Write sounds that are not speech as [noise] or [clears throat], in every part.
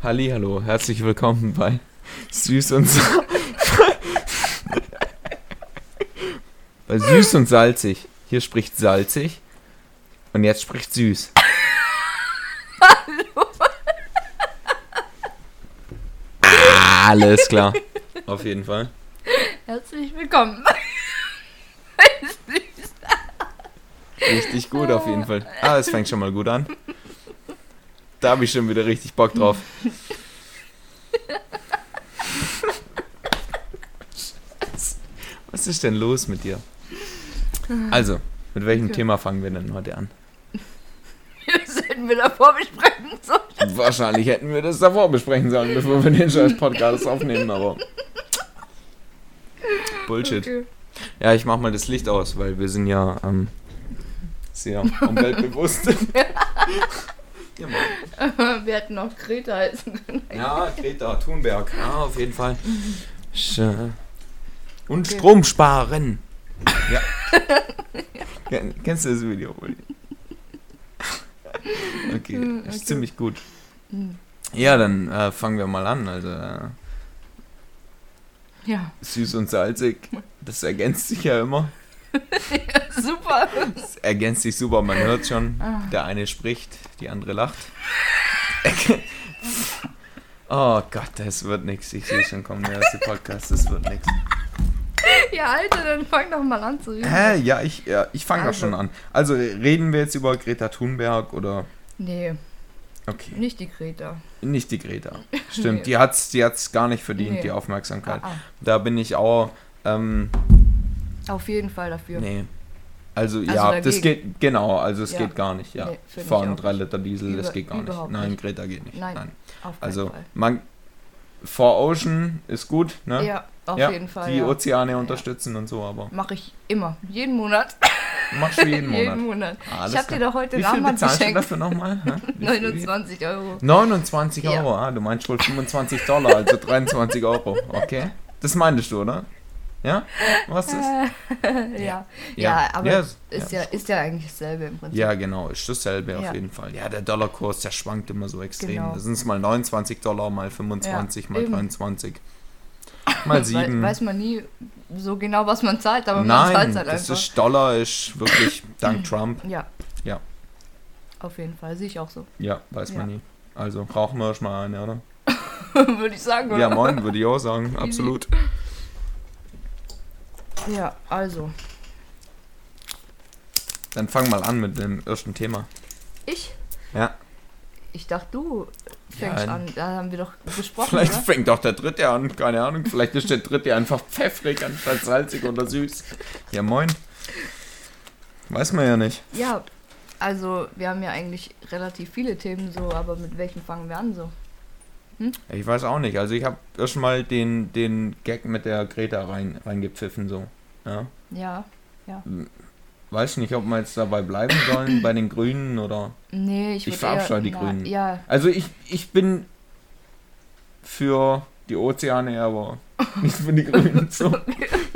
Hallo, herzlich willkommen bei Süß und Sa bei Süß und Salzig. Hier spricht Salzig und jetzt spricht Süß. Hallo. Alles klar. Auf jeden Fall. Herzlich willkommen. Richtig gut auf jeden Fall. Ah, es fängt schon mal gut an. Da habe ich schon wieder richtig Bock drauf. Was ist denn los mit dir? Also, mit welchem okay. Thema fangen wir denn heute an? Das hätten wir davor besprechen sollen. Wahrscheinlich hätten wir das davor besprechen sollen, bevor wir den scheiß Podcast aufnehmen, aber. Bullshit. Okay. Ja, ich mach mal das Licht aus, weil wir sind ja ähm, sehr umweltbewusst. [laughs] ja, [laughs] wir hätten auch Greta heißen können. Ja, Greta Thunberg. Ja, auf jeden Fall. Und okay. Strom sparen. Ja. [laughs] ja. Kennst du das Video? [laughs] Okay, hm, ist okay. ziemlich gut. Hm. Ja, dann äh, fangen wir mal an. Also, äh, ja. Süß und salzig, das ergänzt sich ja immer. ja, super. Das ergänzt sich super, man hört schon. Der eine spricht, die andere lacht. [laughs] oh Gott, das wird nichts. Ich sehe schon kommen, der erste Podcast, das wird nichts. Ja, Alter, dann fang doch mal an zu reden. Hä? Ja, ich, ja, ich fange also. doch schon an. Also, reden wir jetzt über Greta Thunberg oder? Nee. Okay. Nicht die Greta. Nicht die Greta. [laughs] Stimmt, nee. die hat es die hat's gar nicht verdient, nee. die Aufmerksamkeit. Ah, ah. Da bin ich auch. Ähm, Auf jeden Fall dafür. Nee. Also, also ja, dagegen. das geht, genau, also es ja. geht gar nicht, ja. Nee, Fahren 3 Liter Diesel, Über, das geht gar nicht. Nein, nicht. Greta geht nicht. Nein, Nein. also, Fall. man, For Ocean ist gut, ne? Ja, auf ja, jeden Fall. Die ja. Ozeane unterstützen und so, aber. Mache ich immer, jeden Monat. Machst du jeden [laughs] Monat? jeden Monat. Ah, ich habe dir doch heute bezahlst geschenkt. du dafür nochmal? 29 [laughs] Euro. 29 Euro, ah, du meinst wohl 25 Dollar, also 23 Euro. Okay. Das meintest du, oder? Ja? Was ist? [laughs] ja. ja. Ja, aber ja, ist, ja, ist ja eigentlich dasselbe im Prinzip. Ja, genau, ist dasselbe auf jeden Fall. Ja, der Dollarkurs, der schwankt immer so extrem. Genau. Da sind es mal 29 Dollar, mal 25, mal eben. 23. Mal [laughs] 7. weiß man nie so genau, was man zahlt, aber Nein, man zahlt halt einfach. das ist Dollar, ist wirklich [clears throat] dank Trump. Ja. Ja. Auf jeden Fall, sehe ich auch so. Ja, weiß man nie. Also rauchen wir erstmal eine, oder? [laughs] würde ich sagen, oder? Ja, moin, würde ich auch sagen, absolut. Ja, also. Dann fang mal an mit dem ersten Thema. Ich? Ja. Ich dachte, du fängst ja, an. Da haben wir doch [laughs] gesprochen. Vielleicht oder? fängt doch der dritte an, keine Ahnung. Vielleicht ist der dritte einfach pfeffrig anstatt salzig oder süß. Ja, moin. Weiß man ja nicht. Ja, also wir haben ja eigentlich relativ viele Themen so, aber mit welchen fangen wir an so? Hm? Ich weiß auch nicht. Also ich habe erstmal den, den Gag mit der Greta rein, reingepfiffen so. Ja. Ja, ja. Weiß nicht, ob wir jetzt dabei bleiben sollen [clears throat] bei den Grünen oder. Nee, ich, ich verabscheue die na, Grünen. Ja. Also ich, ich bin für die Ozeane, aber [laughs] nicht für die Grünen. So. [laughs]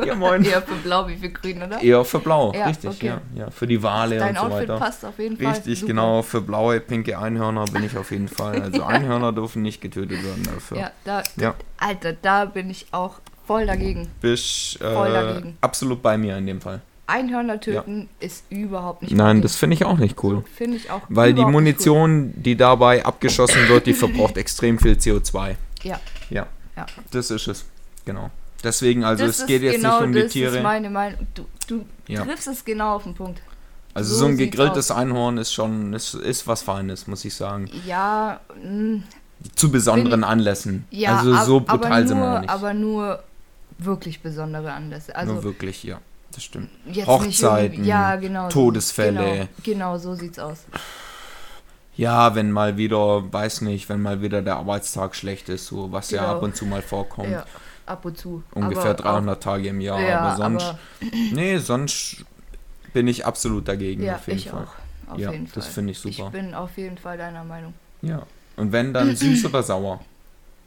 Ja, moin. Eher für Blau wie für Grün, oder? Eher für Blau, ja, richtig, okay. ja, ja. Für die Wale Dein und so Outfit weiter. passt auf jeden Fall. Richtig, Super. genau. Für blaue, pinke Einhörner bin ich auf jeden Fall. [laughs] Also Einhörner dürfen nicht getötet werden dafür. Ja, da, ja. Alter, da bin ich auch voll dagegen. Bist äh, voll dagegen. absolut bei mir in dem Fall. Einhörner töten ja. ist überhaupt nicht Nein, das finde ich auch nicht cool. Finde ich auch Weil die Munition, cool. die dabei abgeschossen wird, die verbraucht extrem viel CO2. Ja. Ja. ja. Das ist es. Genau. Deswegen, also das es geht jetzt genau nicht um die Tiere. Das ist meine Meinung. Du, du ja. triffst es genau auf den Punkt. Also so, so ein gegrilltes Einhorn ist schon, ist, ist was Feines, muss ich sagen. Ja. Mh, mm. Zu besonderen Anlässen. Ja, also so brutal nur, sind wir nicht. Aber nur wirklich besondere Anlässe. Also nur wirklich, ja. Das stimmt. Hochzeiten, ja, genau, Todesfälle. Genau, genau, so sieht's aus. Ja, wenn mal wieder, weiß nicht, wenn mal wieder der Arbeitstag schlecht ist, so was genau. ja ab und zu mal vorkommt. Ja ab und zu. Ungefähr aber 300 auch, Tage im Jahr, ja, aber sonst. Aber nee, sonst bin ich absolut dagegen. Ja, auf jeden ich Fall. auch. Auf ja, jeden das finde ich super. Ich bin auf jeden Fall deiner Meinung. Ja. Und wenn dann süß oder sauer?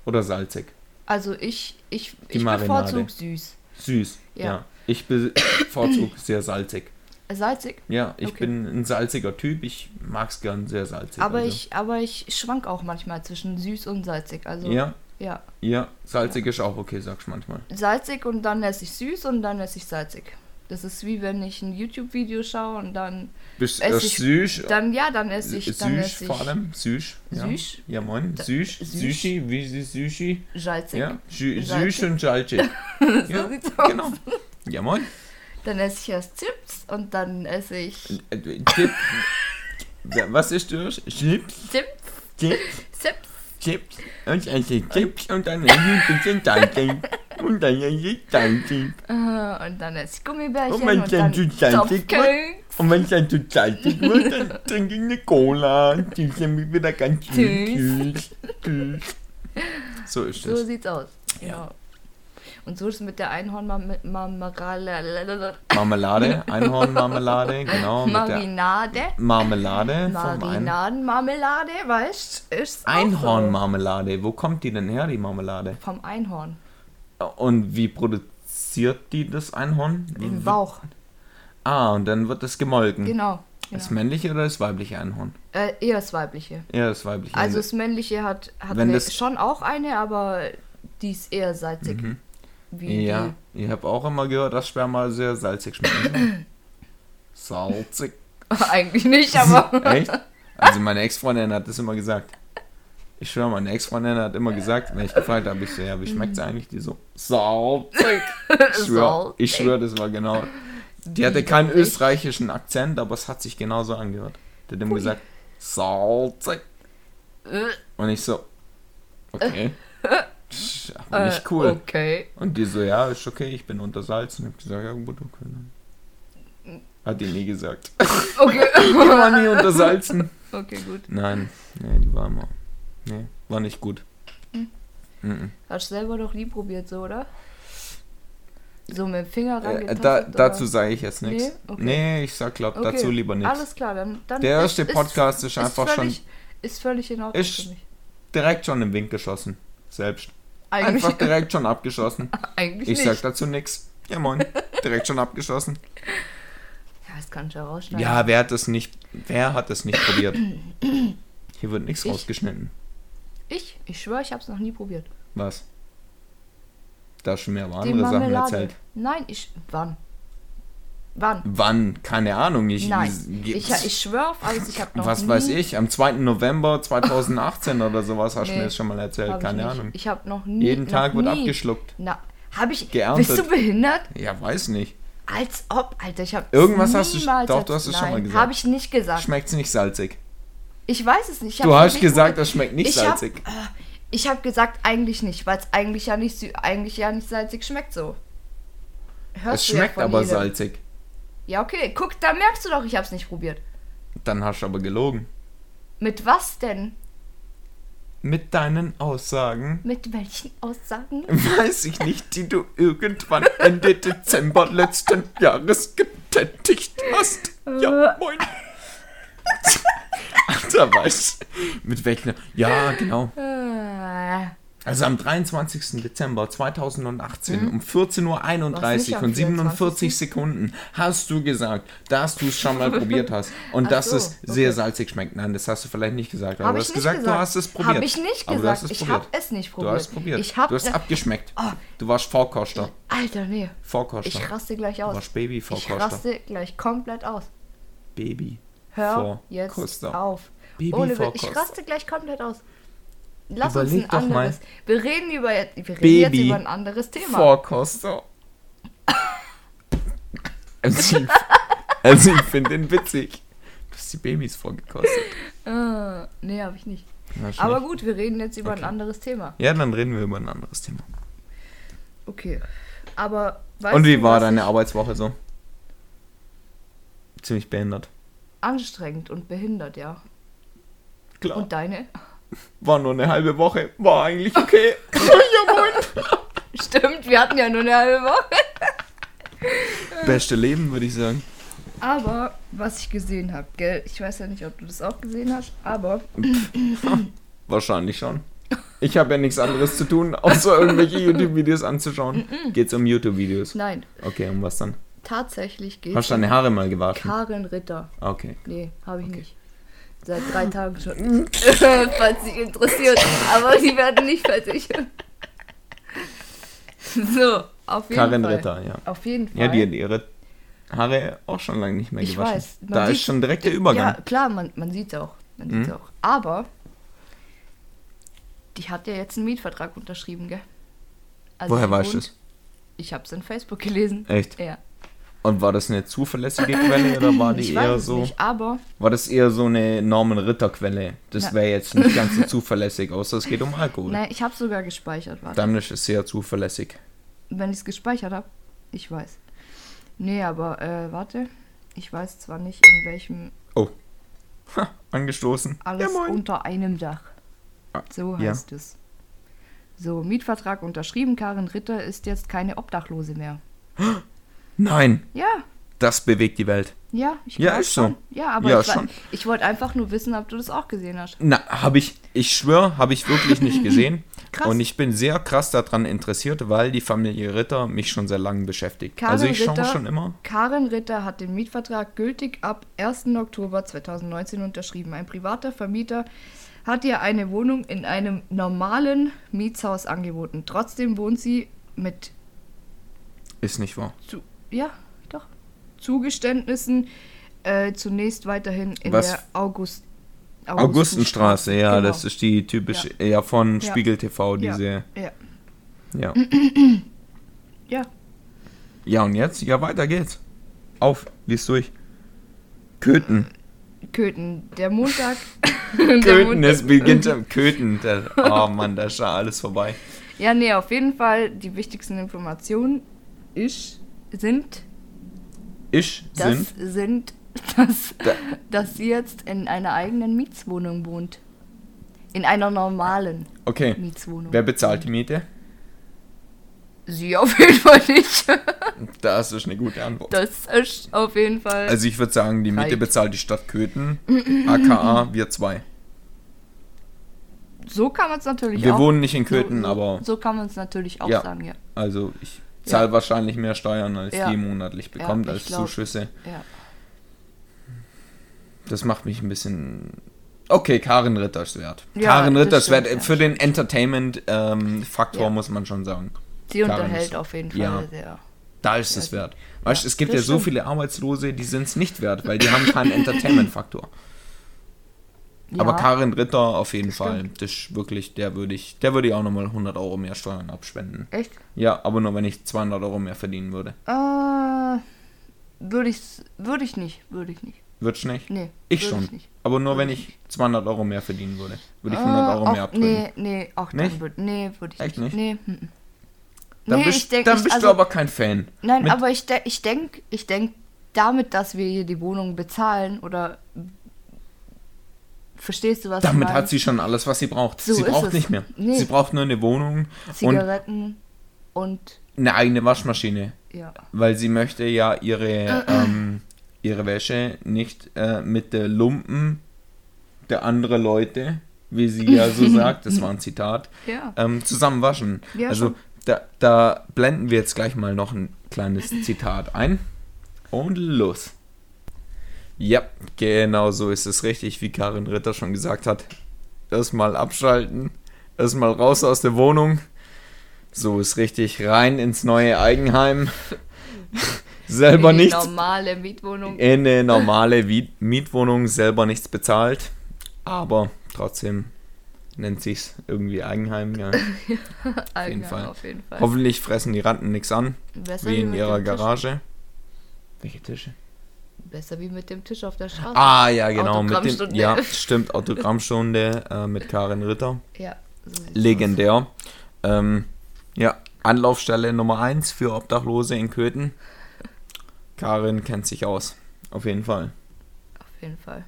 Oder salzig? Also ich, ich, ich bevorzuge süß. Süß, ja. ja. Ich [coughs] bevorzuge sehr salzig. Salzig? Ja, ich okay. bin ein salziger Typ. Ich mag es gern sehr salzig. Aber, also. ich, aber ich schwank auch manchmal zwischen süß und salzig. Also, ja? Ja. Ja, salzig ja. ist auch okay, sagst du manchmal. Salzig und dann esse ich süß und dann esse ich salzig. Das ist wie wenn ich ein YouTube-Video schaue und dann Bist esse ich süß. Dann ja, dann esse ich dann süß esse vor allem süß. Ja. Süß? Ja moin, süß, Sushi, wie ist Sushi? Salzig. Ja, süß und salzig. [laughs] so ja. Genau. Ja moin. Dann esse ich erst Chips und dann esse ich Chips. Was ist das? Chips? Chips. Chips. Chips. Chips. Und esse Chips und dann esse ich ein bisschen salzig. Und dann esse ich salzig. Und dann ich Gummibärchen und, wenn und dann wird, Und wenn es dann zu salzig wird, dann trinke ich eine Cola. Die ist nämlich wieder ganz süß. Tschüss. So ist es. So sieht's aus. Ja. Und so ist es mit der Einhornmarmelade. Marmelade, [laughs] Einhornmarmelade, genau. Marinade. Marmelade. Marinadenmarmelade, weißt du? Einhornmarmelade. Wo kommt die denn her, die Marmelade? Vom Einhorn. Und wie produziert die das Einhorn? Im Bauch. Ah, und dann wird das gemolken. Genau. Genau. Das männliche oder das weibliche Einhorn? Äh, eher das weibliche. Eher das weibliche. Also das männliche hat, hat schon auch eine, aber die ist eher salzig. Mhm. Wie ja, die. ich habe auch immer gehört, dass Sperma sehr salzig schmeckt. [clears throat] salzig. Eigentlich nicht, aber. [laughs] Echt? Also meine Ex-Freundin hat das immer gesagt. Ich schwöre, meine Ex-Freundin hat immer gesagt, wenn ich gefragt habe, ich so, ja, wie schmeckt es eigentlich? Die so, salzig. [laughs] Ich schwöre, ich schwör, das war genau. Die hatte keinen österreichischen Akzent, aber es hat sich genauso angehört. Der hat immer gesagt, salzig. Äh. Und ich so, okay. Aber nicht cool. Okay. Und die so, ja, ist okay, ich bin unter Salz. Und ich hab gesagt, ja gut, okay. Hat die nie gesagt. [laughs] Okay. die war nie unter Salzen. Okay, gut. Nein, nee, die war immer. Nee, war nicht gut. Hm. Mhm. Hast du selber doch nie probiert, so, oder? So mit dem Finger äh, da, Dazu sage ich jetzt nichts. Nee? Okay. nee, ich sag, glaub, okay. dazu lieber nichts. Alles klar, dann. dann Der erste ist, Podcast ist, ist einfach völlig, schon. Ist völlig in Ordnung. Ist direkt schon im Wind geschossen. Selbst. Eigentlich Einfach [laughs] direkt schon abgeschossen. [laughs] Eigentlich ich nicht. sag dazu nichts. Ja moin, direkt schon abgeschossen. Ja, das kann ich ja rausschneiden. Ja, wer hat das nicht, wer hat das nicht probiert? Hier wird nichts rausgeschnitten. Ich? Ich schwöre, ich habe es noch nie probiert. Was? Da hast du mir aber andere Sachen erzählt. Nein, ich. Wann? Wann? Wann? Keine Ahnung. Ich, Nein, ich, ich schwöre auf alles, ich habe noch Was nie... weiß ich, am 2. November 2018 oder sowas hast du nee, mir das schon mal erzählt. Keine ich Ahnung. Ich habe noch nie... Jeden Tag wird nie. abgeschluckt. Na, habe ich... Geerntet. Bist du behindert? Ja, weiß nicht. Als ob, Alter, ich habe Irgendwas hast du... Doch, du hast es schon mal gesagt. habe ich nicht gesagt. Schmeckt es nicht salzig? Ich weiß es nicht. du hast gesagt, das schmeckt nicht ich salzig. Hab, äh, ich habe gesagt, eigentlich nicht, weil es eigentlich ja nicht, eigentlich ja nicht salzig schmeckt so. Hörst es schmeckt ja aber jedem. salzig. Ja, okay. Guck, da merkst du doch, ich hab's nicht probiert. Dann hast du aber gelogen. Mit was denn? Mit deinen Aussagen. Mit welchen Aussagen? [laughs] Weiß ich nicht, die du irgendwann Ende Dezember letzten Jahres getätigt hast. Ja, moin. [laughs] Alter, weißt Mit welchen. Ja, genau. Äh. Also am 23. Dezember 2018 hm? um 14.31 Uhr und 47 Sekunden hast du gesagt, dass du es schon mal [laughs] probiert hast und Ach dass so, es okay. sehr salzig schmeckt. Nein, das hast du vielleicht nicht gesagt, aber hab du hast gesagt, gesagt, du hast es probiert. Habe ich nicht aber gesagt. ich habe es nicht probiert. Du hast es probiert. Ich hab, du hast abgeschmeckt. Oh. Du warst Vorkoster. Alter, nee. Vorkoster. Ich raste gleich aus. Du warst Baby Vorkoster. Ich raste gleich komplett aus. Baby Hör jetzt auf. Baby Ohne Vorkoster. Ich raste gleich komplett aus. Lass Überleg uns ein anderes. Mal. Wir reden über wir reden Baby jetzt über ein anderes Thema. Vorkoster. also, ich, also ich finde den witzig. Du hast die Babys vorgekostet. Uh, nee, habe ich nicht. Aber gut, wir reden jetzt über okay. ein anderes Thema. Ja, dann reden wir über ein anderes Thema. Okay. Aber Und wie du, war deine Arbeitswoche so? Ziemlich behindert. Anstrengend und behindert, ja. Klar. Und deine? War nur eine halbe Woche. War eigentlich okay. [laughs] ja, moin. Stimmt, wir hatten ja nur eine halbe Woche. Beste Leben, würde ich sagen. Aber, was ich gesehen habe, gell? Ich weiß ja nicht, ob du das auch gesehen hast, aber. [clears throat] Wahrscheinlich schon. Ich habe ja nichts anderes zu tun, außer irgendwelche [laughs] YouTube-Videos anzuschauen. Geht's um YouTube-Videos? Nein. Okay, um was dann? Tatsächlich geht Hast du deine Haare mal gewaschen? Karin Ritter. Okay. Nee, habe ich nicht. Seit drei Tagen schon. [laughs] Falls Sie interessiert. Aber die werden nicht fertig. [laughs] so, auf jeden Karin Fall. Ritter, ja. Auf jeden Fall. Ja, die hat ihre Haare auch schon lange nicht mehr ich gewaschen. weiß. Da ist sieht- schon direkt der Übergang. Ja, klar, man, man sieht es auch. Man sieht's Mhm. auch. Aber die hat ja jetzt einen Mietvertrag unterschrieben, gell? Also Woher weißt du es? Ich habe es in Facebook gelesen. Echt? Ja. Und war das eine zuverlässige Quelle oder war die ich eher so? nicht, aber War das eher so eine Norman Ritter Quelle? Das wäre jetzt nicht ganz so zuverlässig, außer es geht um Alkohol. nein, ich habe sogar gespeichert. Warte. Dann ist es sehr zuverlässig. Wenn ich es gespeichert habe, ich weiß. Nee, aber äh, warte. Ich weiß zwar nicht, in welchem Oh. Ha, angestoßen. alles ja, unter einem Dach. Ah, So ja. heißt es. So, Mietvertrag unterschrieben. Karin Ritter ist jetzt keine Obdachlose mehr. [gasps] Nein, Ja, das bewegt die Welt. ja, ich Ja, ist so. schon. Ja, aber Ja, ich, schon. ich wollte einfach nur wissen, ob du das auch gesehen hast. Na, habe ich, ich schwöre, habe ich wirklich nicht [laughs] gesehen. Krass. Und ich bin sehr krass daran interessiert, weil die Familie Ritter mich schon sehr lange beschäftigt. Karin also ich schaue Ritter- schon immer. Karin Ritter hat den Mietvertrag gültig ab 1. Oktober 2019 unterschrieben. Ein privater Vermieter hat ihr eine Wohnung in einem normalen Mietshaus angeboten. Trotzdem wohnt sie mit Ist nicht wahr. zu, ja, doch, Zugeständnissen äh, zunächst weiterhin in Was? der August, Augustenstraße, ja, Genau. das ist die typische, ja, von Ja. Spiegel TV, Ja. diese, Ja. ja. [clears throat] ja, Ja, und jetzt? Ja, weiter geht's. Auf, lies durch. Köthen. Köthen. Der Montag. [laughs] der Köthen, Montag- es beginnt am Köthen. Der, oh Mann, da ist ja alles vorbei. Ja, nee, auf jeden Fall die wichtigsten Informationen ist, sind, Ich das sind, sind, dass, Da- dass sie jetzt in einer eigenen Mietswohnung wohnt. In einer normalen okay, Mietswohnung. wer bezahlt die Miete? Sie auf jeden Fall nicht. [laughs] Das ist eine gute Antwort. Das ist auf jeden Fall. Also ich würde sagen, die Miete bezahlt die Stadt Köthen, [clears throat] aka wir zwei. so kann man es natürlich Wir auch. wohnen nicht in Köthen, so, aber So kann man es natürlich auch Ja. sagen, ja. also ich zahle wahrscheinlich mehr Steuern, als Ja. die monatlich bekommt, Ja, als glaub. Zuschüsse. ja. Das macht mich ein bisschen. Okay, Karin Ritter ist wert. Ja, Karin das Ritter ist wert. stimmt, ja. Für den Entertainment-Faktor Ja. muss man schon sagen. Sie Karin unterhält ist- auf jeden Fall ja. sehr. Da ist es Ja, wert. Weißt du, es gibt ja so stimmt. viele Arbeitslose, die sind es nicht wert, weil die haben keinen [laughs] Entertainment-Faktor. Ja, Aber Karin Ritter auf jeden Das Fall. Das ist wirklich, der würde ich, der würde ich auch nochmal 100 Euro mehr Steuern abspenden. Echt? Ja, aber nur wenn ich 200 Euro mehr verdienen würde. Äh, würde ich, würde ich nicht, würde ich nicht. Würdest du nicht? Nee. Ich schon. nicht. Aber nur wenn ich ich 200 Euro mehr verdienen würde. Würde ich 100 Äh, Euro auch, mehr abdrücken. Nee, nee, auch Nicht? dann würde nee, würde ich Echt nicht. nicht? Nee, mhm. Dann nee, bist, ich denk, dann ich, bist also, du aber kein Fan. Nein, Mit- aber ich, de ich denke, ich denk, damit, dass wir hier die Wohnung bezahlen oder verstehst du was Damit ich meine? hat sie schon alles, was sie braucht. So sie braucht es. nicht mehr. Nee. Sie braucht nur eine Wohnung und Zigaretten und, eine eigene Waschmaschine. ja. Weil sie möchte ja ihre, [clears throat] ähm, ihre Wäsche nicht äh, mit der Lumpen der anderen Leute, wie sie ja so [laughs] sagt, das war ein Zitat, Ja. ähm, zusammen waschen. Ja, also da, da blenden wir jetzt gleich mal noch ein kleines Zitat ein. Und los. Ja, genau so ist es richtig, wie Karin Ritter schon gesagt hat. Erstmal abschalten, erstmal raus aus der Wohnung. So ist richtig, rein ins neue Eigenheim. [laughs] selber In die nichts normale Mietwohnung. in eine normale Mietwohnung selber nichts bezahlt, aber trotzdem nennt sich's irgendwie Eigenheim. Ja. [laughs] Eigenheim Fall. Auf jeden Fall. Hoffentlich fressen die Ratten nichts an, Besser wie in ihrer. Garage. Welche Tische? Besser wie mit dem Tisch auf der Straße. Ah ja, genau. Mit dem, ja, stimmt. Autogrammstunde äh, mit Karin Ritter. Ja, so Legendär. Ähm, ja, Anlaufstelle Nummer 1 für Obdachlose in Köthen. Karin kennt sich aus. Auf jeden Fall. Auf jeden Fall.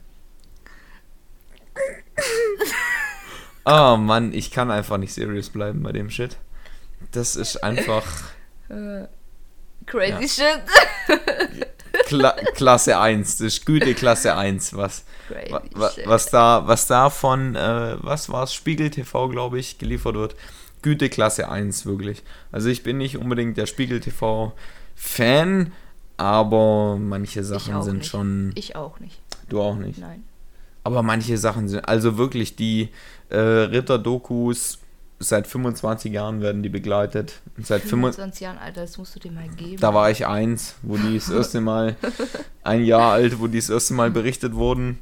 Oh [laughs] Mann, ich kann einfach nicht serious bleiben bei dem Shit. Das ist einfach Äh, crazy Ja. shit. [laughs] Kla Klasse 1. Das ist Güte Klasse 1, was, Crazy wa wa shit. was da, was da von, äh, was war es, Spiegel TV, glaube ich, geliefert wird. Güte Klasse 1, wirklich. Also ich bin nicht unbedingt der Spiegel TV Fan, aber manche Sachen sind nicht. schon. Ich auch nicht. Du auch nicht. Nein. Aber manche Sachen sind, also wirklich die äh, Ritter-Dokus, seit 25 Jahren werden die begleitet. Seit 25, 25 Jahren, Alter, das musst du dir mal geben. da war ich eins, wo die das [laughs] erste Mal, ein Jahr alt, wo die das erste Mal berichtet wurden.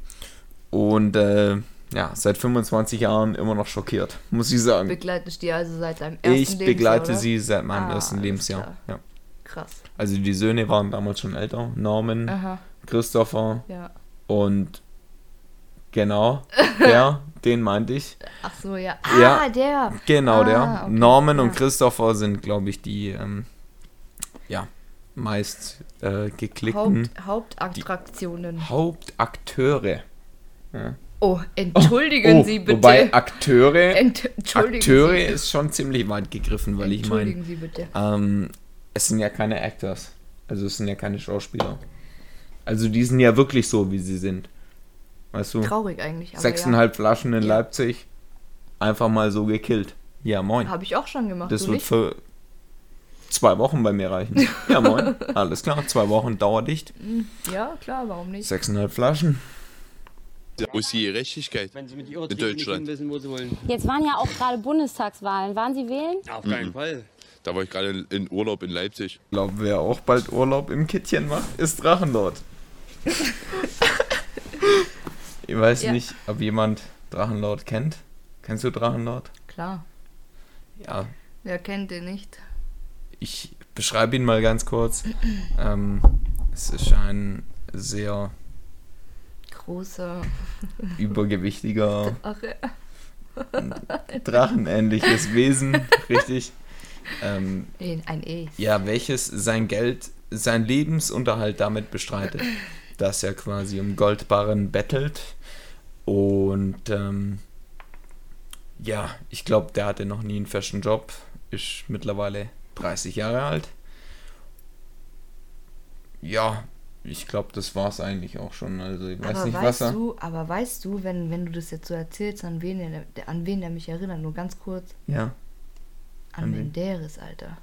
Und äh, ja, seit 25 Jahren immer noch schockiert, muss ich sagen. Begleitest die also seit deinem ersten Ich Lebensjahr, begleite oder? sie seit meinem Ah, ersten Lebensjahr. Ja. Krass. Also die Söhne waren damals schon älter. Norman, Aha, Christopher ja. und genau, der, [laughs] den meinte ich. Ach so, ja. Ah, Ja. der. Genau, Ah, der. okay, Norman ja. und Christopher sind, glaube ich, die ähm, ja, meist äh, geklickten Haupt, Hauptattraktionen. Hauptakteure. Ja. Oh, entschuldigen Oh, Sie bitte. Wobei Akteure, Ent Akteure ist schon ziemlich weit gegriffen, weil ich meine, Entschuldigen Sie bitte. ähm, es sind ja keine Actors. Also es sind ja keine Schauspieler. Also die sind ja wirklich so, wie sie sind. Weißt du? Traurig eigentlich. Aber Sechseinhalb Flaschen in Ja. Leipzig. Einfach mal so gekillt. Ja, moin. Ja, Habe ich auch schon gemacht. Das du wird nicht? für zwei Wochen bei mir reichen. [laughs] Ja, moin. Alles klar. Zwei Wochen dauerdicht. Ja, klar, warum nicht? Sechseinhalb Flaschen. Wo ist die Gerechtigkeit? Wenn Sie mit In Deutschland. wissen, wo Sie wollen. Jetzt waren ja auch gerade Bundestagswahlen. Waren Sie wählen? Auf keinen Fall. Da war ich gerade in- in Urlaub in Leipzig. Ich glaube, wer auch bald Urlaub im Kittchen macht, ist Drachenlord. [laughs] ich weiß Ja. nicht, ob jemand Drachenlord kennt. Kennst du Drachenlord? Klar. Ja, Wer kennt den nicht? ich beschreibe ihn mal ganz kurz. [clears throat] Ähm, es ist ein sehr Großer. [laughs] übergewichtiger, drachenähnliches Wesen, [laughs] richtig. Ähm, ein E. ja, welches sein Geld, sein Lebensunterhalt damit bestreitet, [clears throat] dass er quasi um Goldbarren bettelt. Und ähm, ja, ich glaube, der hatte noch nie einen festen Job, ist mittlerweile 30 Jahre alt. Ja, ich glaube, das war es eigentlich auch schon. Also ich weiß aber nicht, was weißt er. du, aber weißt du, wenn, wenn du das jetzt so erzählst, an wen, der, an wen der mich erinnert, nur ganz kurz, Ja. an An? Menderes, Alter.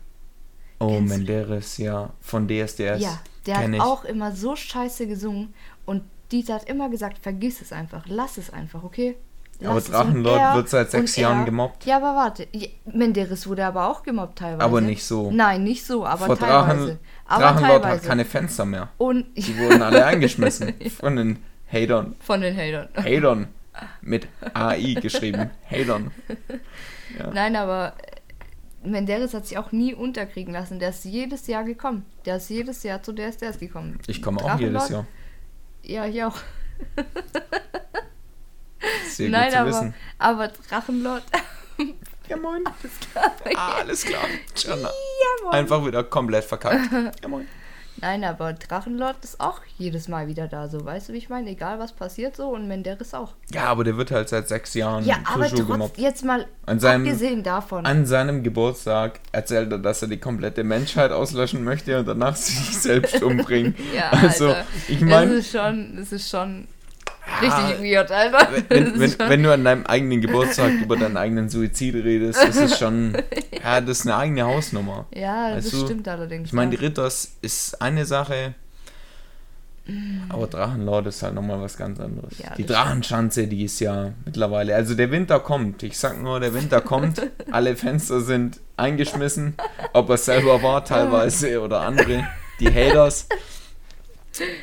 Oh, Kennst Menderes, ja, von DSDS. ja, der hat ich. auch immer so scheiße gesungen und Dieter hat immer gesagt, vergiss es einfach, lass es einfach, okay? Aber Lass. Und Drachenlord wird seit sechs Jahren er- gemobbt. Ja, aber warte, ja, Menderes wurde aber auch gemobbt teilweise. Aber nicht so. Nein, nicht so, aber Vor teilweise. Drachen, aber Drachenlord hat keine Fenster mehr. Und Die wurden alle [laughs] eingeschmissen von den Hatern. von den Hatern. Hatern. [laughs] Mit AI geschrieben. Hatern. Nein, aber äh, Menderes hat sich auch nie unterkriegen lassen. Der ist jedes Jahr gekommen. Der ist jedes Jahr zu DSDS gekommen. Ich komme auch jedes? Jahr. Ja, ich auch. Sehr Nein, gut zu aber, wissen. aber Drachenlord. Ja, moin. Alles klar. Alles klar. Tschana. Einfach wieder komplett verkackt. Ja, moin. Nein, aber Drachenlord ist auch jedes Mal wieder da, so. Weißt du, wie ich meine? Egal, was passiert so. Und Menderes auch. Ja, aber der wird halt seit sechs Jahren Ja, aber trotz, gemobbt. jetzt mal An seinem- abgesehen davon. An seinem Geburtstag erzählt er, dass er die komplette Menschheit auslöschen möchte und danach [laughs] sich selbst umbringen. ja, also, Alter. ich Das meine, ist schon, das ist schon richtig weird, Alter. [laughs] Das wenn, wenn, wenn du an deinem eigenen Geburtstag über deinen eigenen Suizid redest, das ist schon, [laughs] ja, das ist eine eigene Hausnummer. ja, das weißt du, stimmt allerdings. Ich meine, die. Ritters ist eine Sache, aber Drachenlord ist halt nochmal was ganz anderes. Ja, die das Drachenschanze, die ist ja mittlerweile, also der Winter kommt, ich sag nur, der Winter kommt, [laughs] alle Fenster sind eingeschmissen, ob er selber war teilweise oder andere, die Haters.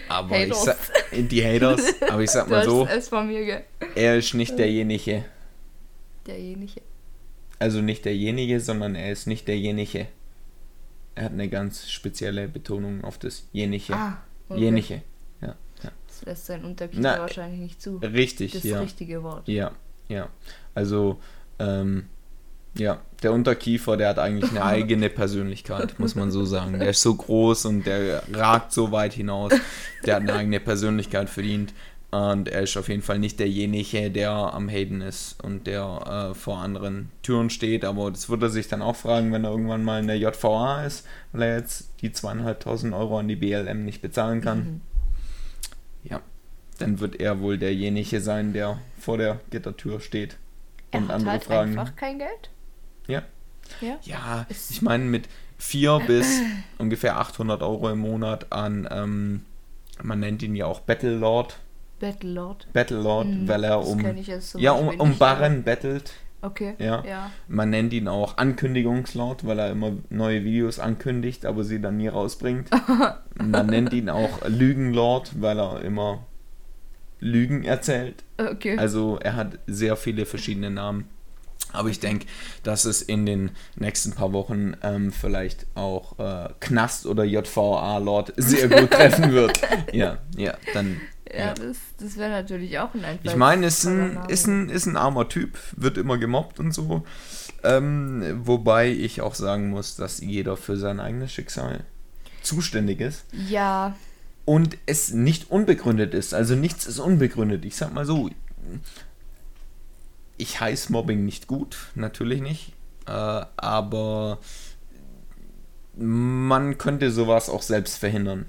Aber ich Haters. sag, die Haters, aber ich sag mal so, mir, er ist nicht derjenige, Derjenige. also nicht derjenige, sondern er ist nicht derjenige. Er hat eine ganz spezielle Betonung auf das jenige. Ah, okay. Jenige. Ja, ja. Das lässt sein Unterkiefer Na, wahrscheinlich nicht zu. Richtig, Das ja. richtige Wort. Ja, ja. Also, ähm, ja, der Unterkiefer, der hat eigentlich eine [laughs] eigene Persönlichkeit, muss man so sagen. Der ist so groß und der ragt so weit hinaus. Der hat eine eigene Persönlichkeit verdient. Und er ist auf jeden Fall nicht derjenige, der am Hayden ist und der äh, vor anderen Türen steht. Aber das wird er sich dann auch fragen, wenn er irgendwann mal in der JVA ist, weil er jetzt die zweieinhalbtausend Euro an die BLM nicht bezahlen kann. Mhm. Ja, dann wird er wohl derjenige sein, der vor der Gittertür steht Er und hat andere halt fragen. einfach kein Geld. Ja. Ja. Ja, ich meine, mit, 4 [clears throat] bis ungefähr 800 Euro im Monat an, ähm, man nennt ihn ja auch Battlelord. Battlelord. Battlelord, Hm, weil er das um, kenn ich jetzt zum ja, um, um Barren battelt. Okay. Ja. ja. Man nennt ihn auch Ankündigungslord, weil er immer neue Videos ankündigt, aber sie dann nie rausbringt. [laughs] Man nennt ihn auch Lügenlord, weil er immer Lügen erzählt. Okay. Also er hat sehr viele verschiedene Namen. Aber ich denke, dass es in den nächsten paar Wochen ähm, vielleicht auch äh, Knast oder JVA-Lord sehr gut [laughs] treffen wird. Ja, ja, dann. ja, ja. das, das wäre natürlich auch ein Einfall. Ich meine, ist ein, ist, ein, ist ein armer Typ, wird immer gemobbt und so. Ähm, wobei ich auch sagen muss, dass jeder für sein eigenes Schicksal zuständig ist Ja, und es nicht unbegründet ist. Also nichts ist unbegründet. Ich sag mal so, ich heiße Mobbing nicht gut, natürlich nicht. Äh, aber man könnte sowas auch selbst verhindern,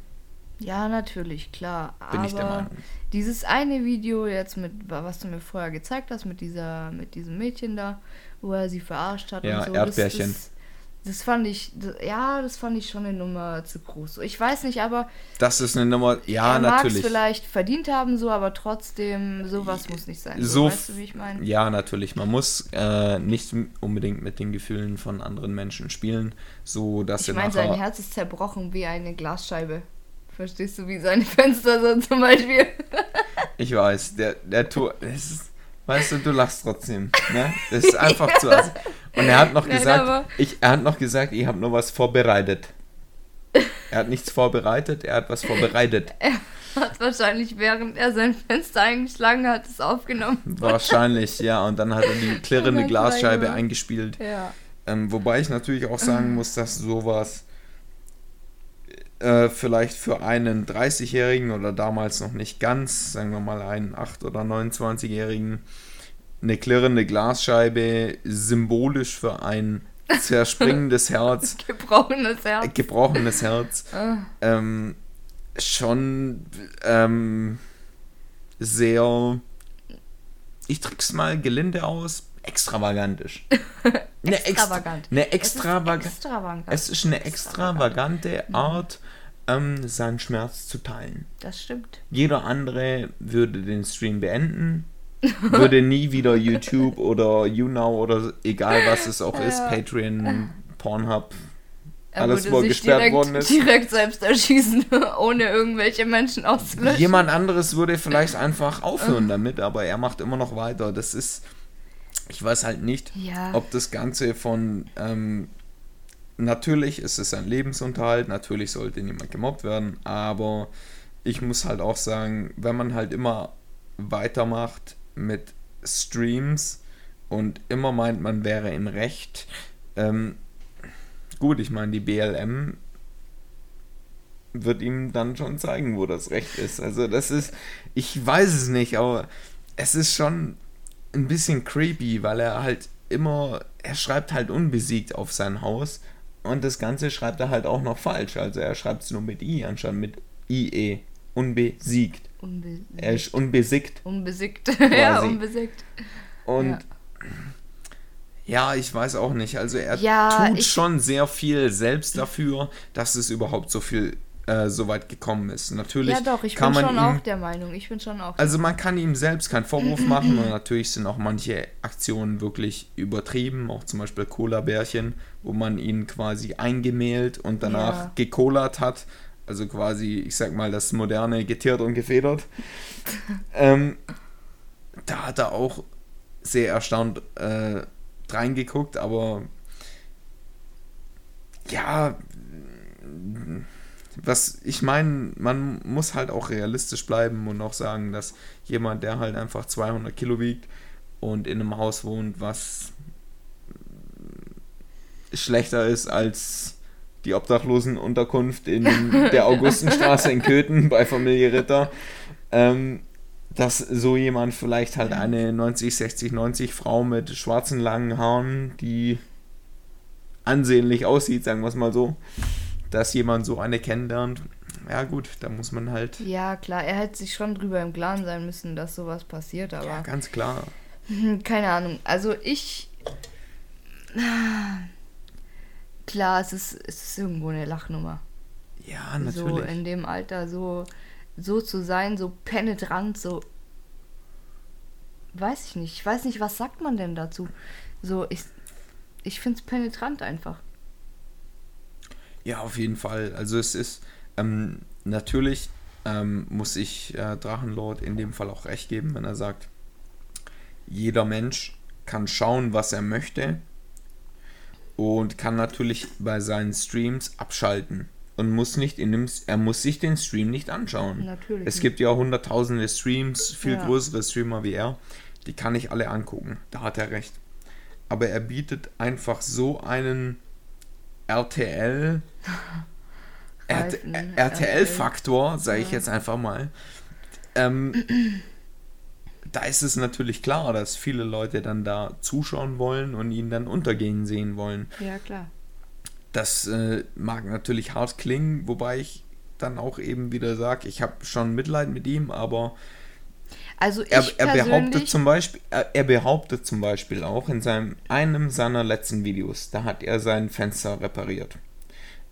ja, natürlich, klar. bin aber ich der Meinung. Dieses eine Video jetzt mit, was du mir vorher gezeigt hast, mit dieser, mit diesem Mädchen da, wo er sie verarscht hat Ja, und so. Erdbärchen. Das, das, das fand ich, ja, das fand ich schon eine Nummer zu groß. Ich weiß nicht, aber Das ist eine Nummer, ja, er mag es natürlich. vielleicht verdient haben, so, aber trotzdem, sowas muss nicht sein. So weißt du, wie ich meine? Ja, natürlich. Man muss äh, nicht unbedingt mit den Gefühlen von anderen Menschen spielen, so dass Ich meine, sein. Herz ist zerbrochen wie eine Glasscheibe. Verstehst du, wie seine [laughs] Fenster so zum Beispiel? Ich weiß, der, der Tor. Es ist, weißt du, du lachst trotzdem. Ne? Das ist einfach zu assi. Und er hat noch Nein, gesagt, ich, er hat noch gesagt, ich habe nur was vorbereitet. Er hat nichts vorbereitet, er hat was vorbereitet. [laughs] Hat wahrscheinlich, während er sein Fenster eingeschlagen hat, es aufgenommen. Wahrscheinlich, ja. Und dann hat er die klirrende Oh Glasscheibe eingespielt. Ja. Ähm, wobei ich natürlich auch sagen [clears throat] muss, dass sowas äh, vielleicht für einen 30-Jährigen oder damals noch nicht ganz, sagen wir mal einen 8- oder 29-Jährigen, eine klirrende Glasscheibe symbolisch für ein [laughs] zerspringendes Herz, Gebrochenes äh, Herz. gebrochenes Herz, [laughs] Ah. ähm, schon ähm, sehr, ich drück's mal gelinde aus, extravagantisch. [laughs] Eine Extravagant. Eine extravagant. Extravagant. Es ist eine extravagante Art, ähm, seinen Schmerz zu teilen. Das stimmt. Jeder andere würde den Stream beenden, würde nie wieder [laughs] YouTube oder YouNow oder egal was es auch ist. Patreon, Pornhub, Er alles, wo er gesperrt direkt, worden ist. direkt selbst erschießen, [laughs] ohne irgendwelche Menschen auszulöschen. Jemand anderes würde vielleicht einfach aufhören damit, aber er macht immer noch weiter. Das ist, ich weiß halt nicht, Ja. ob das Ganze von, ähm, natürlich ist es ein Lebensunterhalt, natürlich sollte niemand gemobbt werden, aber ich muss halt auch sagen, wenn man halt immer weitermacht mit Streams und immer meint, man wäre im Recht, ähm, gut, ich meine, die BLM wird ihm dann schon zeigen, wo das Recht ist. Also das ist, ich weiß es nicht, aber es ist schon ein bisschen creepy, weil er halt immer, er schreibt halt unbesiegt auf sein Haus und das Ganze schreibt er halt auch noch falsch. Also er schreibt es nur mit I anstatt mit IE. Unbesiegt. Unbe Er ist unbesiegt. unbesiegt. [laughs] ja, unbesiegt. Und Ja. ja. ich weiß auch nicht. Also er Ja, tut schon sehr viel selbst dafür, dass es überhaupt so viel äh, so weit gekommen ist. Natürlich Ja, doch, ich kann bin man schon ihm, auch der Meinung. Ich bin schon auch. Also man kann ihm selbst keinen Vorwurf machen [clears throat] und natürlich sind auch manche Aktionen wirklich übertrieben, auch zum Beispiel Cola-Bärchen, wo man ihn quasi eingemehlt und danach Ja. gekolert hat. Also quasi, ich sag mal, das moderne geteert und gefedert. [laughs] ähm, da hat er auch sehr erstaunt äh, reingeguckt, aber ja, was ich meine, man muss halt auch realistisch bleiben und auch sagen, dass jemand, der halt einfach 200 Kilo wiegt und in einem Haus wohnt, was schlechter ist als die Obdachlosenunterkunft in [laughs] der Augustenstraße in Köthen bei Familie Ritter, ähm, dass so jemand vielleicht halt eine 90, 60, 90 Frau mit schwarzen langen Haaren, die ansehnlich aussieht, sagen wir es mal so, dass jemand so eine kennenlernt. Ja gut, da muss man halt, ja, klar, er hätte sich schon drüber im Klaren sein müssen, dass sowas passiert, aber. ja, ganz klar. Hm, Keine Ahnung. Also ich. klar, es ist, es ist irgendwo eine Lachnummer. Ja, So natürlich. in dem Alter so, so zu sein, so penetrant, so. Weiß ich nicht. Ich weiß nicht, was sagt man denn dazu? So, ich, ich finde es penetrant einfach. Ja, auf jeden Fall. Also es ist ähm, natürlich ähm, muss ich äh, Drachenlord in dem Fall auch recht geben, wenn er sagt, jeder Mensch kann schauen, was er möchte und kann natürlich bei seinen Streams abschalten und muss nicht in dem, er muss sich den Stream nicht anschauen. Natürlich Es gibt ja hunderttausende Streams, viel Ja. größere Streamer wie er, die kann ich alle angucken. Da hat er recht. Aber er bietet einfach so einen RTL [laughs] RTL-Faktor, sage ich Ja. jetzt einfach mal. Ähm, da ist es natürlich klar, dass viele Leute dann da zuschauen wollen und ihn dann untergehen sehen wollen. Ja, klar. Das äh, mag natürlich hart klingen, wobei ich dann auch eben wieder sage, ich habe schon Mitleid mit ihm, aber Also ich er, er behauptet zum Beispiel, er, er behauptet zum Beispiel auch in seinem einem seiner letzten Videos, da hat er sein Fenster repariert.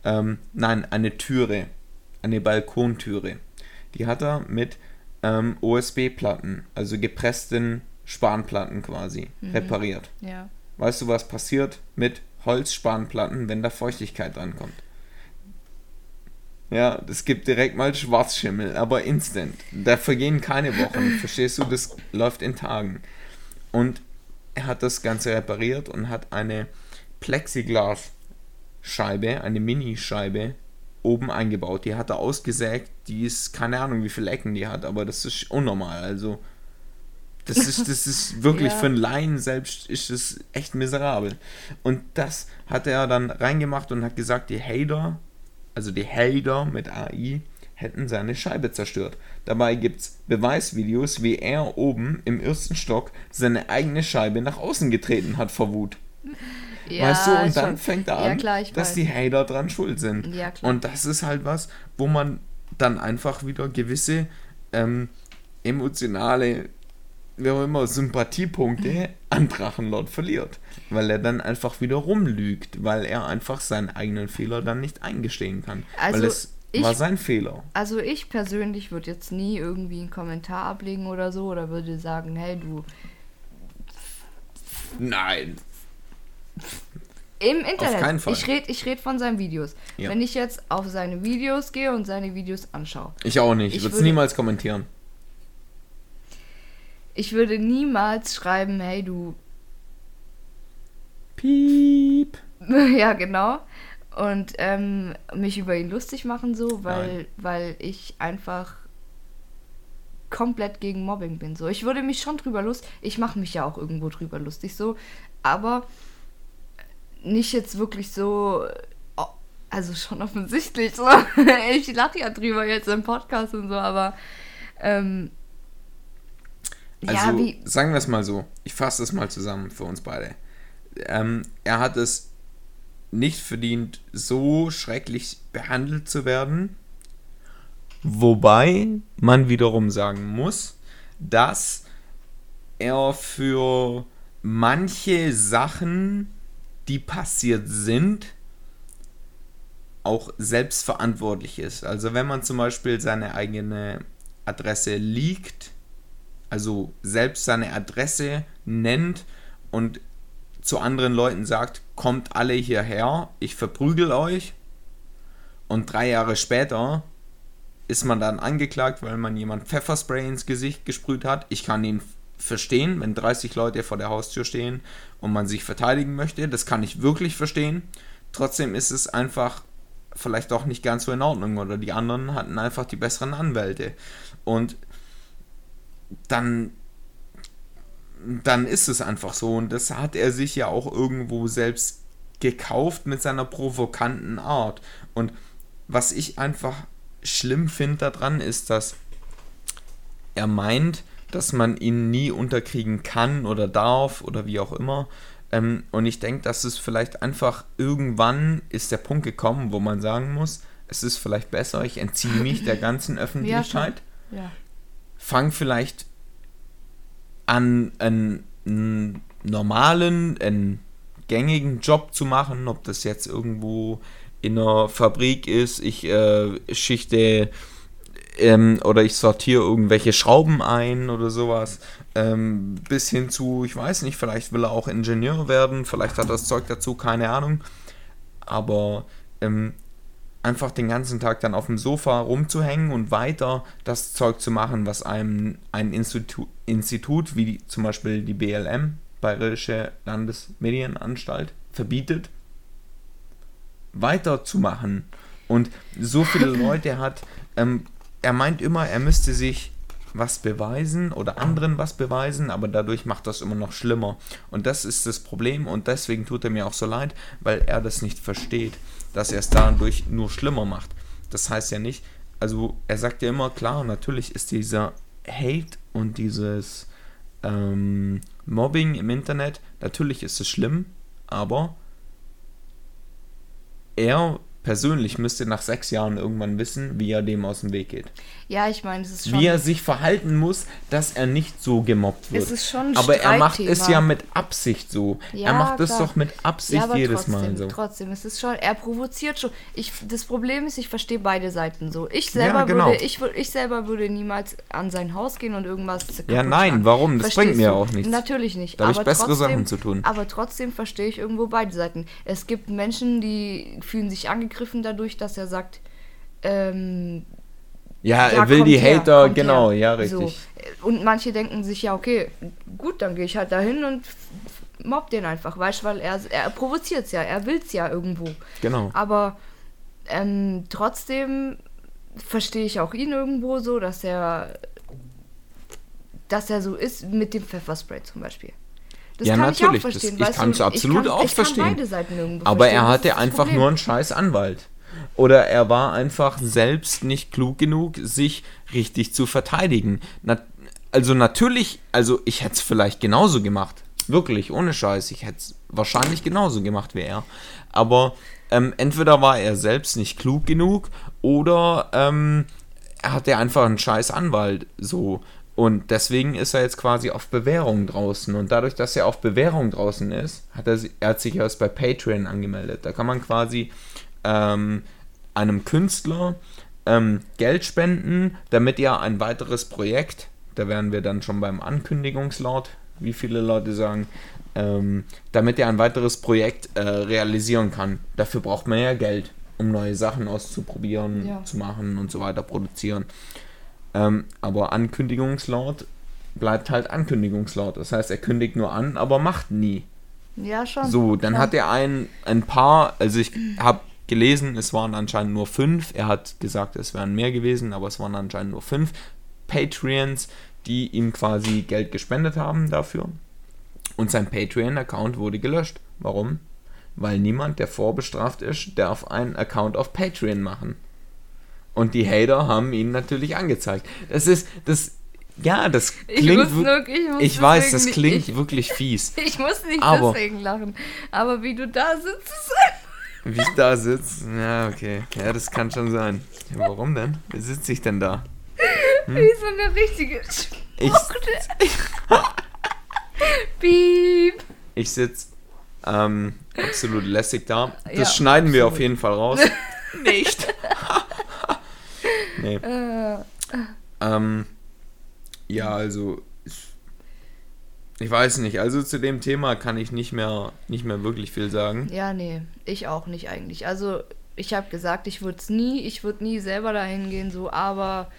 Ähm, nein, eine Türe, eine Balkontüre. Die hat er mit ähm, OSB-Platten, also gepressten Spanplatten quasi, repariert. ja. Weißt du, was passiert mit Holzspanplatten, wenn da Feuchtigkeit drankommt? Ja, das gibt direkt mal Schwarzschimmel, aber instant. Da vergehen keine Wochen, [laughs] verstehst du? Das läuft in Tagen. Und er hat das Ganze repariert und hat eine Plexiglasscheibe, eine Minischeibe oben eingebaut. Die hat er ausgesägt. Die ist, keine Ahnung, wie viele Ecken die hat, aber das ist unnormal. Also, das ist, das ist [laughs] wirklich Ja. für einen Laien selbst ist es echt miserabel. Und das hat er dann reingemacht und hat gesagt, die Hater, also die Hater mit AI, hätten seine Scheibe zerstört. Dabei gibt es Beweisvideos, wie er oben im ersten Stock seine eigene Scheibe nach außen getreten hat vor Wut. ja weißt du, und dann schon. fängt er Ja, an, klar, ich dass weiß. die Hater dran schuld sind. Ja, klar. Und das ist halt was, wo man dann einfach wieder gewisse ähm, emotionale, wie auch immer, Sympathiepunkte an Drachenlord verliert. Weil er dann einfach wieder rumlügt, weil er einfach seinen eigenen Fehler dann nicht eingestehen kann. Also, weil es ich- war sein Fehler. Also ich persönlich würde jetzt nie irgendwie einen Kommentar ablegen oder so oder würde sagen, hey du, Nein. im Internet. keinen Fall. Ich rede ich red von seinen Videos. Ja. Wenn ich jetzt auf seine Videos gehe und seine Videos anschaue, Ich auch nicht. Ich Ich würde es würde- niemals kommentieren. Ich würde niemals schreiben, hey du, Piep. [laughs] ja genau, und ähm, mich über ihn lustig machen so, weil, weil ich einfach komplett gegen Mobbing bin. So, ich würde mich schon drüber lustig, ich mache mich ja auch irgendwo drüber lustig so, aber nicht jetzt wirklich so, oh, also schon offensichtlich so. [laughs] ich lache ja drüber jetzt im Podcast und so, aber ähm, Also, ja, sagen wir es mal so. Ich fasse es mal zusammen für uns beide. Ähm, er hat es nicht verdient, so schrecklich behandelt zu werden. Wobei man wiederum sagen muss, dass er für manche Sachen, die passiert sind, auch selbstverantwortlich ist. Also wenn man zum Beispiel seine eigene Adresse liegt, also selbst seine Adresse nennt und zu anderen Leuten sagt, kommt alle hierher, ich verprügel euch. Und drei Jahre später ist man dann angeklagt, weil man jemand Pfefferspray ins Gesicht gesprüht hat. Ich kann ihn verstehen, wenn 30 Leute vor der Haustür stehen und man sich verteidigen möchte. Das kann ich wirklich verstehen. Trotzdem ist es einfach vielleicht doch nicht ganz so in Ordnung oder die anderen hatten einfach die besseren Anwälte. Und dann, dann ist es einfach so. Und das hat er sich ja auch irgendwo selbst gekauft mit seiner provokanten Art. Und was ich einfach schlimm finde daran, ist, dass er meint, dass man ihn nie unterkriegen kann oder darf oder wie auch immer. Ähm, und ich denke, dass es vielleicht einfach irgendwann ist der Punkt gekommen, wo man sagen muss, es ist vielleicht besser, ich entziehe mich der ganzen Öffentlichkeit ja. Fang vielleicht an, einen, einen normalen, einen gängigen Job zu machen, ob das jetzt irgendwo in einer Fabrik ist, ich äh, schichte ähm, oder ich sortiere irgendwelche Schrauben ein oder sowas, ähm, bis hin zu, ich weiß nicht, vielleicht will er auch Ingenieur werden, vielleicht hat er das Zeug dazu, keine Ahnung. Aber ähm, einfach den ganzen Tag dann auf dem Sofa rumzuhängen und weiter das Zeug zu machen, was einem ein Institut, Institut wie die, zum Beispiel die BLM, Bayerische Landesmedienanstalt, verbietet, weiterzumachen. Und so viele [laughs] Leute hat, ähm, er meint immer, er müsste sich was beweisen oder anderen was beweisen, aber dadurch macht das immer noch schlimmer. Und das ist das Problem und deswegen tut er mir auch so leid, weil er das nicht versteht, dass er es dadurch nur schlimmer macht. Das heißt ja nicht, also er sagt ja immer, klar, natürlich ist dieser Hate und dieses ähm, Mobbing im Internet, natürlich ist es schlimm, aber er persönlich müsste nach sechs Jahren irgendwann wissen, wie er dem aus dem Weg geht. Ja, ich meine, es ist schon. Wie er sich verhalten muss, dass er nicht so gemobbt wird. Es ist schon ein aber er macht es ja mit Absicht so. Ja, er macht es doch mit Absicht ja, jedes trotzdem, Mal so. Trotzdem, es ist schon, er provoziert schon. Ich, das Problem ist, ich verstehe beide Seiten so. Ich selber Ja, genau. würde, ich, ich selber würde niemals an sein Haus gehen und irgendwas Ja, nein, schlagen. warum? Das Verstehst bringt mir du? auch nichts. Natürlich nicht. Da hab ich bessere trotzdem, Sachen zu tun. Aber trotzdem verstehe ich irgendwo beide Seiten. Es gibt Menschen, die fühlen sich angegriffen dadurch, dass er sagt, ähm, Ja, er will die her, Hater, genau, her. ja, richtig. So. Und manche denken sich, ja, okay, gut, dann gehe ich halt dahin und f- f- mobb den einfach, weißt du, weil er, er provoziert es ja, er will es ja irgendwo. Genau. Aber ähm, trotzdem verstehe ich auch ihn irgendwo so, dass er dass er so ist mit dem Pfefferspray zum Beispiel. Das Ja, kann ich natürlich, auch das- verstehen. ich weißt kann's du, absolut kann, auch ich kann verstehen. beide Seiten irgendwo Aber verstehen. er Das hatte das einfach Problem. nur einen scheiß Anwalt. Oder er war einfach selbst nicht klug genug, sich richtig zu verteidigen. Na, also natürlich, also ich hätte es vielleicht genauso gemacht. Wirklich, ohne Scheiß. Ich hätte es wahrscheinlich genauso gemacht wie er. Aber ähm, entweder war er selbst nicht klug genug oder ähm, er hatte einfach einen scheiß Anwalt. So. Und deswegen ist er jetzt quasi auf Bewährung draußen. Und dadurch, dass er auf Bewährung draußen ist, hat er, er hat sich erst bei Patreon angemeldet. Da kann man quasi ähm, einem Künstler ähm, Geld spenden, damit er ein weiteres Projekt, da wären wir dann schon beim Ankündigungslaut, wie viele Leute sagen, ähm, damit er ein weiteres Projekt äh, realisieren kann. Dafür braucht man ja Geld, um neue Sachen auszuprobieren, Ja. zu machen und so weiter, produzieren. Ähm, aber Ankündigungslaut bleibt halt Ankündigungslaut. Das heißt, er kündigt nur an, aber macht nie. Ja, schon. So, dann schon. hat er ein, ein paar, also ich habe gelesen, es waren anscheinend nur fünf. Er hat gesagt, es wären mehr gewesen, aber es waren anscheinend nur fünf Patreons, die ihm quasi Geld gespendet haben dafür. Und sein Patreon-Account wurde gelöscht. Warum? Weil niemand, der vorbestraft ist, darf einen Account auf Patreon machen. Und die Hater haben ihn natürlich angezeigt. Das ist, das, ja, das Ich klingt. wir- nur- ich ich weiß, das nicht- klingt ich- wirklich fies. [laughs] Ich muss nicht Aber- deswegen lachen. Aber wie du da sitzt, ist Wie ich da sitze? Ja, okay. Ja, das kann schon sein. Ja, warum denn? Wie sitze ich denn da? wie so eine richtige Ich, [laughs] Piep. ich sitze ähm, absolut lässig da. Das Ja, schneiden wir absolut. auf jeden Fall raus. [laughs] Nicht. Nee. Äh, Ähm, ja, also ich, ich weiß nicht. Also zu dem Thema kann ich nicht mehr, nicht mehr wirklich viel sagen. ja, nee, ich auch nicht eigentlich. Also, ich habe gesagt, ich würde es nie, ich würde nie selber dahin gehen, so, aber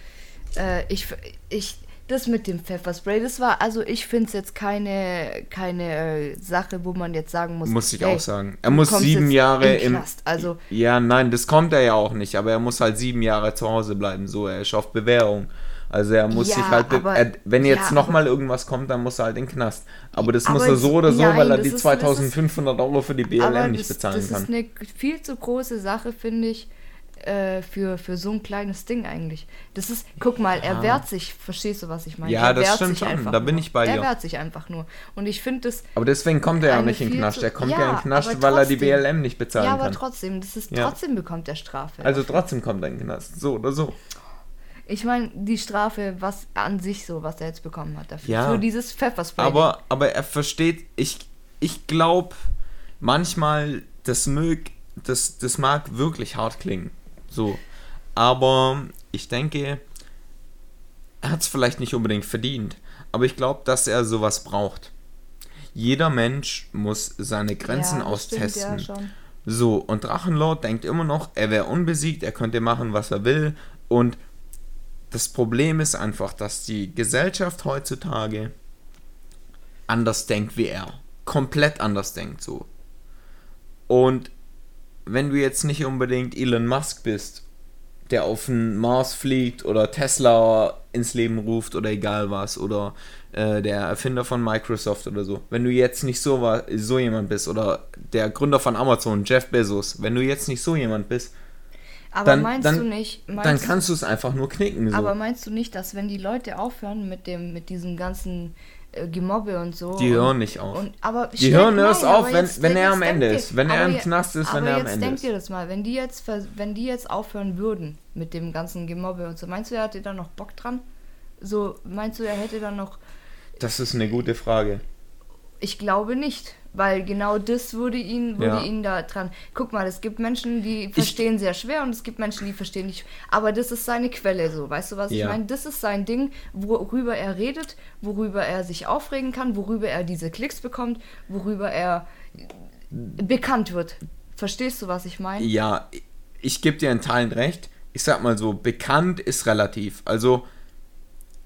äh, ich, ich, das mit dem Pfefferspray, das war, also ich finde es jetzt keine, keine äh, Sache, wo man jetzt sagen muss. Muss ich hey, auch sagen. Er muss sieben Jahre im. Knast. Also, Ja, nein, das kommt er ja auch nicht, aber er muss halt sieben Jahre zu Hause bleiben, so, er ist auf Bewährung. Also er muss Ja, sich halt, be- aber- er, wenn jetzt ja, nochmal irgendwas kommt, dann muss er halt in den Knast. Aber das muss Aber er so oder so, nein, weil er das die ist- das ist- 2500 Euro für die BLM nicht das, bezahlen das kann. ist eine viel zu große Sache, finde ich, äh, für, für so ein kleines Ding eigentlich. Das ist, guck mal, er wehrt sich, verstehst du, was ich meine? Ja, er das stimmt schon, da bin ich bei Er dir. wehrt sich einfach nur. Und ich finde das, aber deswegen kommt er ja nicht in den Knast. Er kommt ja, Ja, in den Knast, weil er die. BLM nicht bezahlen ja, aber kann. trotzdem, das ist, Ja. trotzdem bekommt er Strafe. Also trotzdem kommt er in den Knast. So oder so. ich meine, die Strafe, was an sich so, was er jetzt bekommen hat dafür. Ja. Für dieses Pfefferspray. Aber, aber er versteht, ich, ich glaube, manchmal, das mög, das, das mag wirklich hart klingen. So. Aber ich denke, er hat es vielleicht nicht unbedingt verdient. Aber ich glaube, dass er sowas braucht. Jeder Mensch muss seine Grenzen Ja, das stimmt, austesten. ja. So, und Drachenlord denkt immer noch, er wäre unbesiegt, er könnte machen, was er will. Und das Problem ist einfach, dass die Gesellschaft heutzutage anders denkt wie er. Komplett anders denkt so. Und wenn du jetzt nicht unbedingt Elon Musk bist, der auf den Mars fliegt oder Tesla ins Leben ruft oder egal was oder äh, der Erfinder von Microsoft oder so. Wenn du jetzt nicht so, so jemand bist oder der Gründer von Amazon, Jeff Bezos, wenn du jetzt nicht so jemand bist, Aber dann, meinst dann, du nicht, dann meinst, kannst du es einfach nur knicken. So. aber meinst du nicht, dass wenn die Leute aufhören mit dem, mit diesem ganzen Gemobbe und so. Die hören nicht auf. Und, aber Die hören erst auf, aber wenn- jetzt- wenn er jetzt am Ende ist. Wenn er aber im Knast ist, wenn aber er am jetzt Ende ist. dir das mal, wenn die jetzt, wenn die jetzt aufhören würden mit dem ganzen Gemobbe und so, meinst du, er hätte da noch Bock dran? So, meinst du, er hätte dann noch Das ist eine gute Frage. Ich glaube nicht, weil genau das würde ihn, würde Ja. ihn da dran. Guck mal, es gibt Menschen, die verstehen sehr schwer und es gibt Menschen, die verstehen nicht. Aber das ist seine Quelle so, weißt du, was ich Ja. meine? Das ist sein Ding, worüber er redet, worüber er sich aufregen kann, worüber er diese Klicks bekommt, worüber er bekannt wird. Verstehst du, was ich meine? Ja, ich gebe dir in Teilen recht. Ich sag mal so, bekannt ist relativ. Also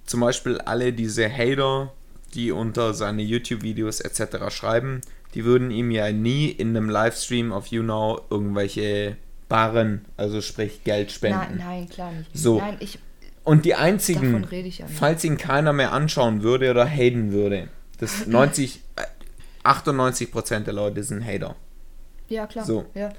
zum Beispiel alle diese Hater, die unter seine YouTube-Videos etc. schreiben, die würden ihm ja nie in einem Livestream auf YouNow irgendwelche Barren, also sprich Geld spenden. Nein, nein, klar nicht. So. Nein, ich, Und die einzigen, ja falls ihn keiner mehr anschauen würde oder haten würde, das [laughs] 90, äh, 98% der Leute sind Hater. ja klar. So. Ja,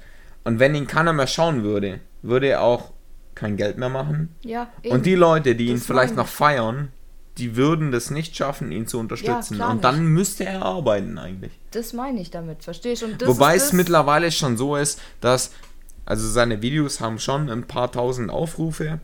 Und wenn ihn keiner mehr schauen würde, würde er auch kein Geld mehr machen. ja Und die Leute, die ihn Das vielleicht meine noch feiern, die würden das nicht schaffen, ihn zu unterstützen. klar und dann müsste er arbeiten eigentlich. das meine ich damit? Und das Wobei es mittlerweile schon so ist, dass, also seine Videos haben schon ein paar tausend Aufrufe,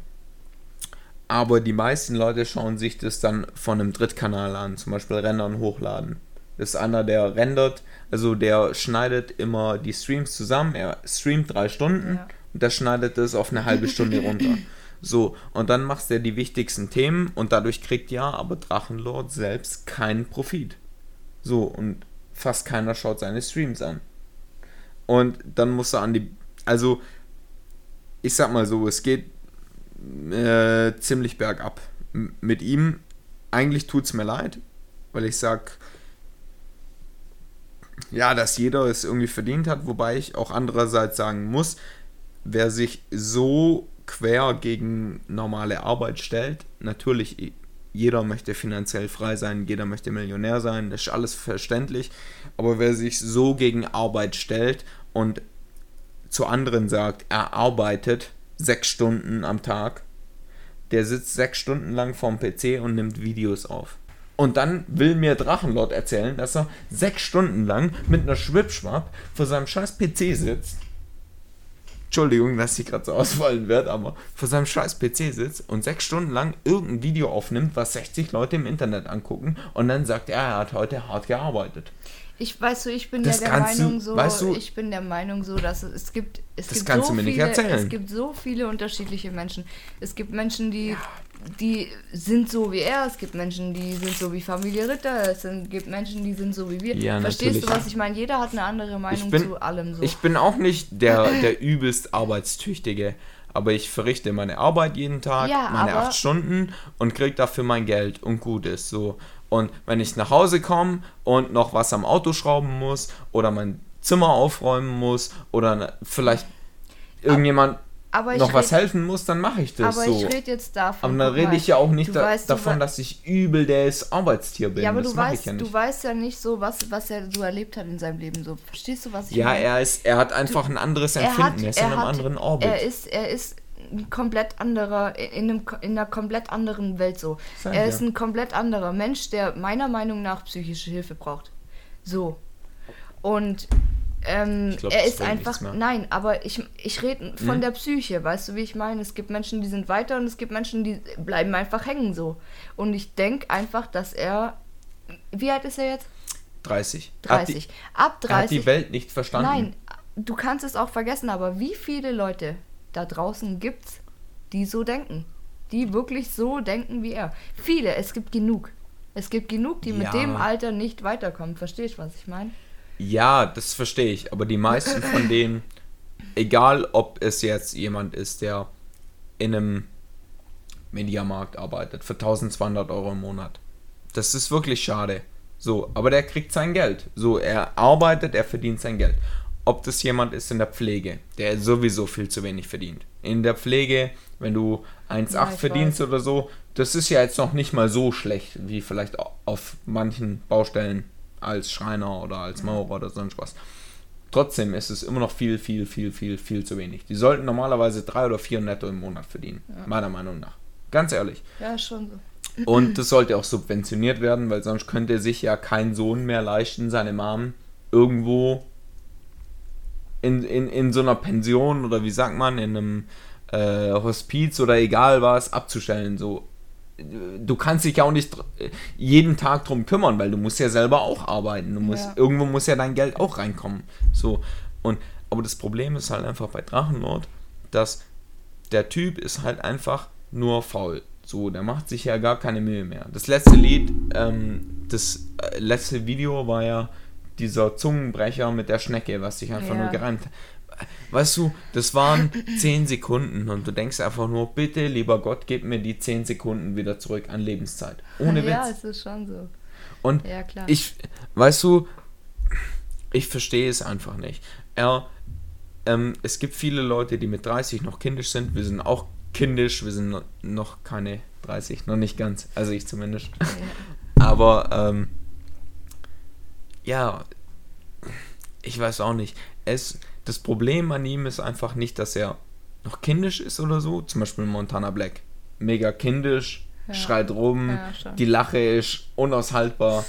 aber die meisten Leute schauen sich das dann von einem Drittkanal an, zum Beispiel Rendern hochladen. Das ist einer, der rendert, also der schneidet immer die Streams zusammen, er streamt drei Stunden Ja. und der schneidet das auf eine halbe Stunde runter. [laughs] So, und dann macht er die wichtigsten Themen und dadurch kriegt ja aber Drachenlord selbst keinen Profit. So, und fast keiner schaut seine Streams an. Und dann muss er an die. Also, ich sag mal so, es geht äh, ziemlich bergab mit ihm. Eigentlich tut's mir leid, weil ich sag, ja, dass jeder es irgendwie verdient hat, wobei ich auch andererseits sagen muss, wer sich so quer gegen normale Arbeit stellt, natürlich, jeder möchte finanziell frei sein, jeder möchte Millionär sein, das ist alles verständlich, aber wer sich so gegen Arbeit stellt und zu anderen sagt, er arbeitet sechs Stunden am Tag, der sitzt sechs Stunden lang vorm PC und nimmt Videos auf. Und dann will mir Drachenlord erzählen, dass er sechs Stunden lang mit einer Schwipschwapp vor seinem scheiß PC sitzt. Entschuldigung, dass ich gerade so ausfallen werde, aber vor seinem scheiß PC sitzt und sechs Stunden lang irgendein Video aufnimmt, was 60 Leute im Internet angucken und dann sagt er, er hat heute hart gearbeitet. Ich weiß so, ich bin Das ja der Meinung so, weißt du- ich bin der Meinung so, dass es, es gibt es Das gibt kannst so du mir nicht viele, erzählen. es gibt so viele unterschiedliche Menschen. Es gibt Menschen, die die sind so wie er, es gibt Menschen, die sind so wie Familie Ritter, es gibt Menschen, die sind so wie wir. Ja, Verstehst natürlich. du, was ich meine? Jeder hat eine andere Meinung bin- zu allem so. Ich bin auch nicht der, [laughs] der übelst Arbeitstüchtige, aber ich verrichte meine Arbeit jeden Tag, Ja, meine acht Stunden und krieg dafür mein Geld und gut ist so. Und wenn ich nach Hause komme und noch was am Auto schrauben muss oder mein Zimmer aufräumen muss oder ne- vielleicht irgendjemand aber noch was helfen muss, dann mache ich das aber so. ich rede jetzt davon. aber dann rede ich ja auch nicht du da, weißt, du davon, dass ich übel das Arbeitstier bin. Ja, aber das du weißt, ja nicht. du weißt ja nicht so, was, was er so erlebt hat in seinem Leben. So, verstehst du, was ich ja, meine? er ist, er hat einfach ein anderes Empfinden. er ist in einem anderen Orbit. Er ist, er ist ein komplett anderer, in, einem, in einer komplett anderen Welt so. Sag er ja. ist ein komplett anderer Mensch, der meiner Meinung nach psychische Hilfe braucht. So. Und ähm, glaub, er ist einfach, nein, aber ich, ich rede von Hm? der Psyche, weißt du, wie ich meine? Es gibt Menschen, die sind weiter und es gibt Menschen, die bleiben einfach hängen so. Und ich denke einfach, dass er, wie alt ist er jetzt? 30. 30. Ab Er hat die 30. Welt nicht verstanden. Nein, du kannst es auch vergessen, aber wie viele Leute da draußen gibt's, die so denken? Die wirklich so denken wie er. Viele, es gibt genug. Es gibt genug, die mit Ja. dem Alter nicht weiterkommen. Verstehst du, was ich meine? Ja, das verstehe ich. Aber die meisten von denen, [laughs] egal ob es jetzt jemand ist, der in einem Mediamarkt arbeitet für 1200 Euro im Monat. Das ist wirklich schade. So, aber der kriegt sein Geld. So, er arbeitet, er verdient sein Geld. Ob das jemand ist in der Pflege, der sowieso viel zu wenig verdient. In der Pflege, wenn du 1,8 Ja, verdienst weiß. oder so, das ist ja jetzt noch nicht mal so schlecht, wie vielleicht auf manchen Baustellen als Schreiner oder als Maurer oder sonst was. Trotzdem ist es immer noch viel, viel, viel, viel, viel zu wenig. Die sollten normalerweise drei oder vier netto im Monat verdienen. Meiner Meinung nach. Ganz ehrlich. Ja, schon so. Und [clears throat] das sollte auch subventioniert werden, weil sonst könnte sich ja kein Sohn mehr leisten, seine Mom irgendwo in, in, in so einer Pension oder wie sagt man, in einem äh, Hospiz oder egal was abzustellen. So, du kannst dich ja auch nicht jeden Tag drum kümmern, weil du musst ja selber auch arbeiten. Du musst, Ja. Irgendwo muss ja dein Geld auch reinkommen. So, und, aber das Problem ist halt einfach bei Drachenlord, dass der Typ ist halt einfach nur faul. So, der macht sich ja gar keine Mühe mehr. Das letzte Lied, ähm, das äh, letzte Video war ja dieser Zungenbrecher mit der Schnecke, was sich einfach Ja. nur gereimt hat. Weißt du, das waren [laughs] 10 Sekunden und du denkst einfach nur, bitte, lieber Gott, gib mir die 10 Sekunden wieder zurück an Lebenszeit. Ohne [laughs] Ja, Witz. es ist schon so. Und Ja, klar. ich, weißt du, ich verstehe es einfach nicht. Er, ähm, es gibt viele Leute, die mit 30 noch kindisch sind. Wir sind auch kindisch, wir sind no- noch keine 30, noch nicht ganz. Also ich zumindest. Aber, ähm, ja, ich weiß auch nicht. Es, das Problem an ihm ist einfach nicht, dass er noch kindisch ist oder so. Zum Beispiel Montana Black. Mega kindisch, Ja. schreit rum, Ja, die Lache ist unaushaltbar.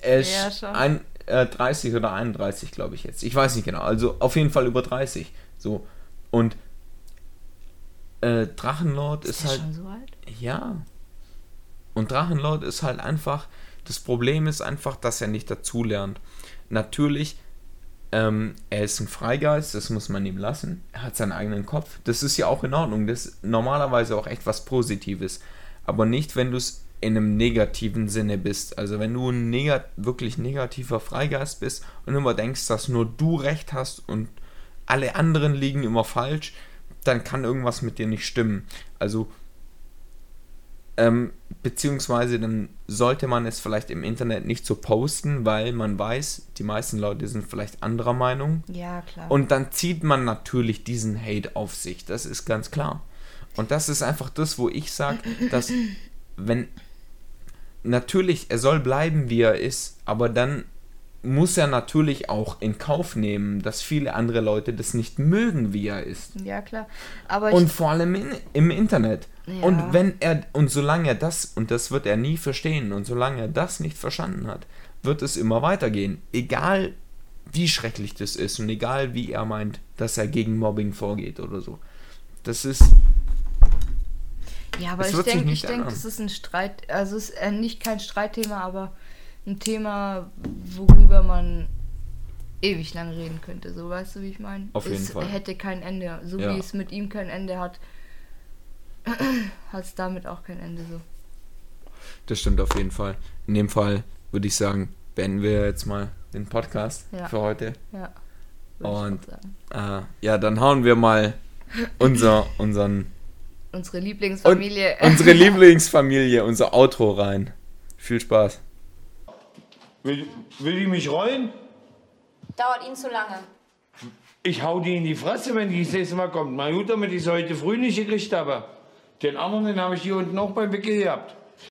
Er ist Ja, ein, äh, 30 oder 31, glaube ich jetzt. Ich weiß nicht genau. Also auf jeden Fall über 30. So. Und äh, Drachenlord ist, ist halt. schon so alt? Ja. Und Drachenlord ist halt einfach, das Problem ist einfach, dass er nicht dazulernt. Natürlich, ähm, er ist ein Freigeist, das muss man ihm lassen. Er hat seinen eigenen Kopf. Das ist ja auch in Ordnung. Das ist normalerweise auch echt was Positives. Aber nicht, wenn du es in einem negativen Sinne bist. Also wenn du ein negat wirklich negativer Freigeist bist und immer denkst, dass nur du recht hast und alle anderen liegen immer falsch, dann kann irgendwas mit dir nicht stimmen. Also ähm, beziehungsweise dann sollte man es vielleicht im Internet nicht so posten, weil man weiß, die meisten Leute sind vielleicht anderer Meinung. Ja, klar. Und dann zieht man natürlich diesen Hate auf sich. Das ist ganz klar. Und das ist einfach das, wo ich sage, dass [laughs] wenn natürlich, er soll bleiben, wie er ist, aber dann muss er natürlich auch in Kauf nehmen, dass viele andere Leute das nicht mögen, wie er ist. ja, klar. Aber Und vor allem in, im Internet. Ja. Und wenn er, und solange er das, und das wird er nie verstehen, und solange er das nicht verstanden hat, wird es immer weitergehen. Egal wie schrecklich das ist und egal wie er meint, dass er gegen Mobbing vorgeht oder so. Das ist, ja, aber es ich denke, ich denke, das ist ein Streit, also es ist äh, nicht kein Streitthema, aber ein Thema, worüber man ewig lang reden könnte. So, weißt du, wie ich meine? Auf jeden es Fall. hätte kein Ende. So Ja. wie es mit ihm kein Ende hat, [clears throat] hat es damit auch kein Ende so. das stimmt auf jeden Fall. In dem Fall würde ich sagen, beenden wir jetzt mal den Podcast Ja. für heute. Ja. Und-. Äh, ja, dann hauen wir mal unser, unseren, Unsere Lieblingsfamilie. unsere Lieblingsfamilie, unser Outro rein. Viel Spaß. Will, will die mich rollen? Dauert Ihnen zu lange. Ich hau die in die Fresse, wenn die das nächste Mal kommt. Mal gut, damit ich es heute früh nicht gekriegt habe. Den anderen, den habe ich hier unten auch beim Wickel gehabt.